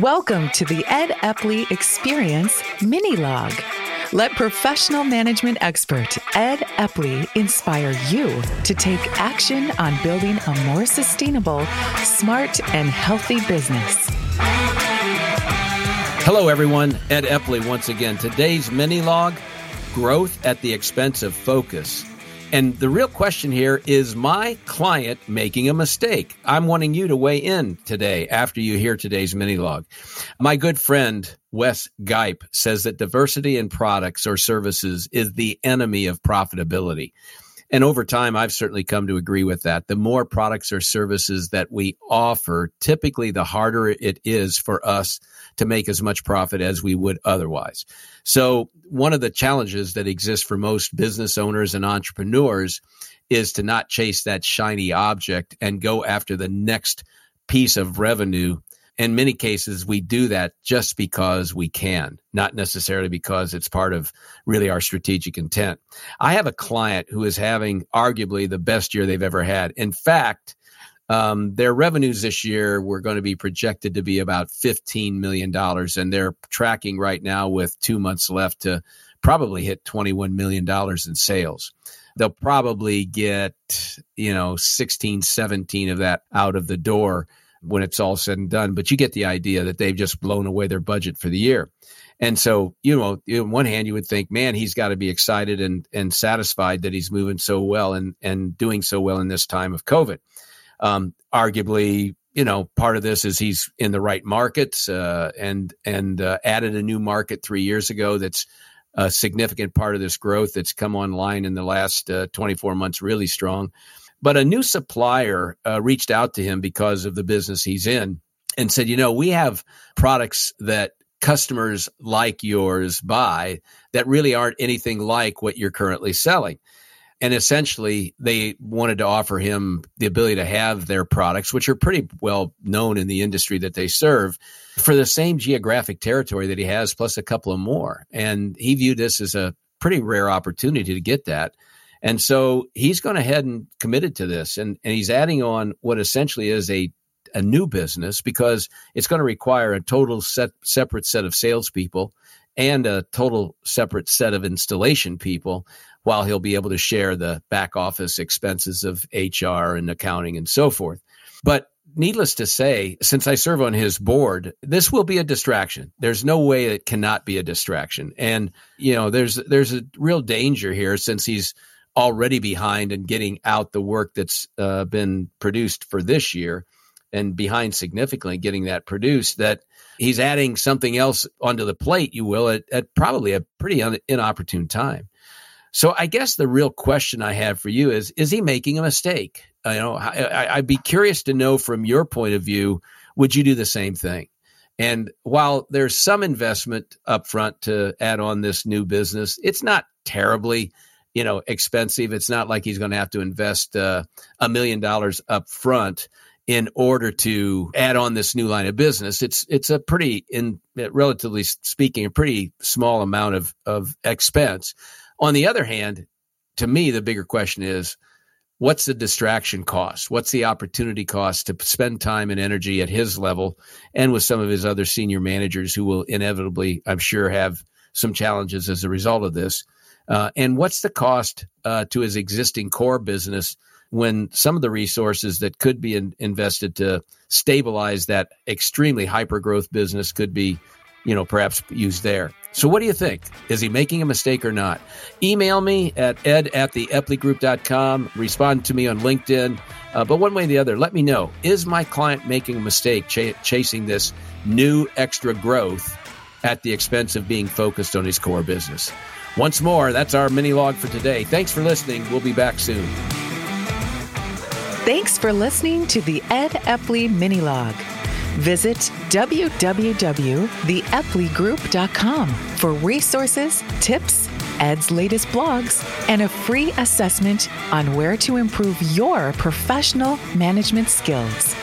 Welcome to the Ed Epley Experience Mini Log. Let professional management expert Ed Epley inspire you to take action on building a more sustainable, smart, and healthy business. Hello, everyone. Ed Epley once again. Today's mini log growth at the expense of focus. And the real question here is my client making a mistake? I'm wanting you to weigh in today after you hear today's mini log. My good friend Wes Gipe says that diversity in products or services is the enemy of profitability. And over time, I've certainly come to agree with that. The more products or services that we offer, typically the harder it is for us to make as much profit as we would otherwise. So one of the challenges that exists for most business owners and entrepreneurs is to not chase that shiny object and go after the next piece of revenue in many cases, we do that just because we can, not necessarily because it's part of really our strategic intent. I have a client who is having arguably the best year they've ever had. In fact, um, their revenues this year were going to be projected to be about $15 million, and they're tracking right now with two months left to probably hit $21 million in sales. They'll probably get, you know, 16, 17 of that out of the door when it's all said and done. But you get the idea that they've just blown away their budget for the year. And so, you know, on one hand, you would think, man, he's got to be excited and and satisfied that he's moving so well and and doing so well in this time of COVID. Um, arguably, you know, part of this is he's in the right markets uh, and and uh, added a new market three years ago. That's a significant part of this growth that's come online in the last uh, 24 months, really strong. But a new supplier uh, reached out to him because of the business he's in and said, you know, we have products that customers like yours buy that really aren't anything like what you're currently selling. And essentially, they wanted to offer him the ability to have their products, which are pretty well known in the industry that they serve, for the same geographic territory that he has, plus a couple of more. And he viewed this as a pretty rare opportunity to get that. And so he's gone ahead and committed to this. And, and he's adding on what essentially is a, a new business because it's going to require a total set, separate set of salespeople and a total separate set of installation people while he'll be able to share the back office expenses of HR and accounting and so forth. But needless to say, since I serve on his board, this will be a distraction. There's no way it cannot be a distraction. And, you know, there's there's a real danger here since he's already behind and getting out the work that's uh, been produced for this year and behind significantly getting that produced that he's adding something else onto the plate you will at, at probably a pretty un- inopportune time. So i guess the real question i have for you is is he making a mistake? You know I, i'd be curious to know from your point of view would you do the same thing? And while there's some investment up front to add on this new business it's not terribly you know expensive. It's not like he's going to have to invest uh, a million dollars up front in order to add on this new line of business. It's it's a pretty, in relatively speaking, a pretty small amount of of expense. On the other hand, to me, the bigger question is. What's the distraction cost? What's the opportunity cost to spend time and energy at his level and with some of his other senior managers who will inevitably, I'm sure, have some challenges as a result of this? Uh, and what's the cost uh, to his existing core business when some of the resources that could be in, invested to stabilize that extremely hyper growth business could be, you know, perhaps used there? So what do you think? Is he making a mistake or not? Email me at ed at the epley Respond to me on LinkedIn. Uh, but one way or the other, let me know. Is my client making a mistake ch- chasing this new extra growth at the expense of being focused on his core business? Once more, that's our mini log for today. Thanks for listening. We'll be back soon. Thanks for listening to the Ed Epley mini log. Visit www.theepleygroup.com for resources, tips, Ed's latest blogs, and a free assessment on where to improve your professional management skills.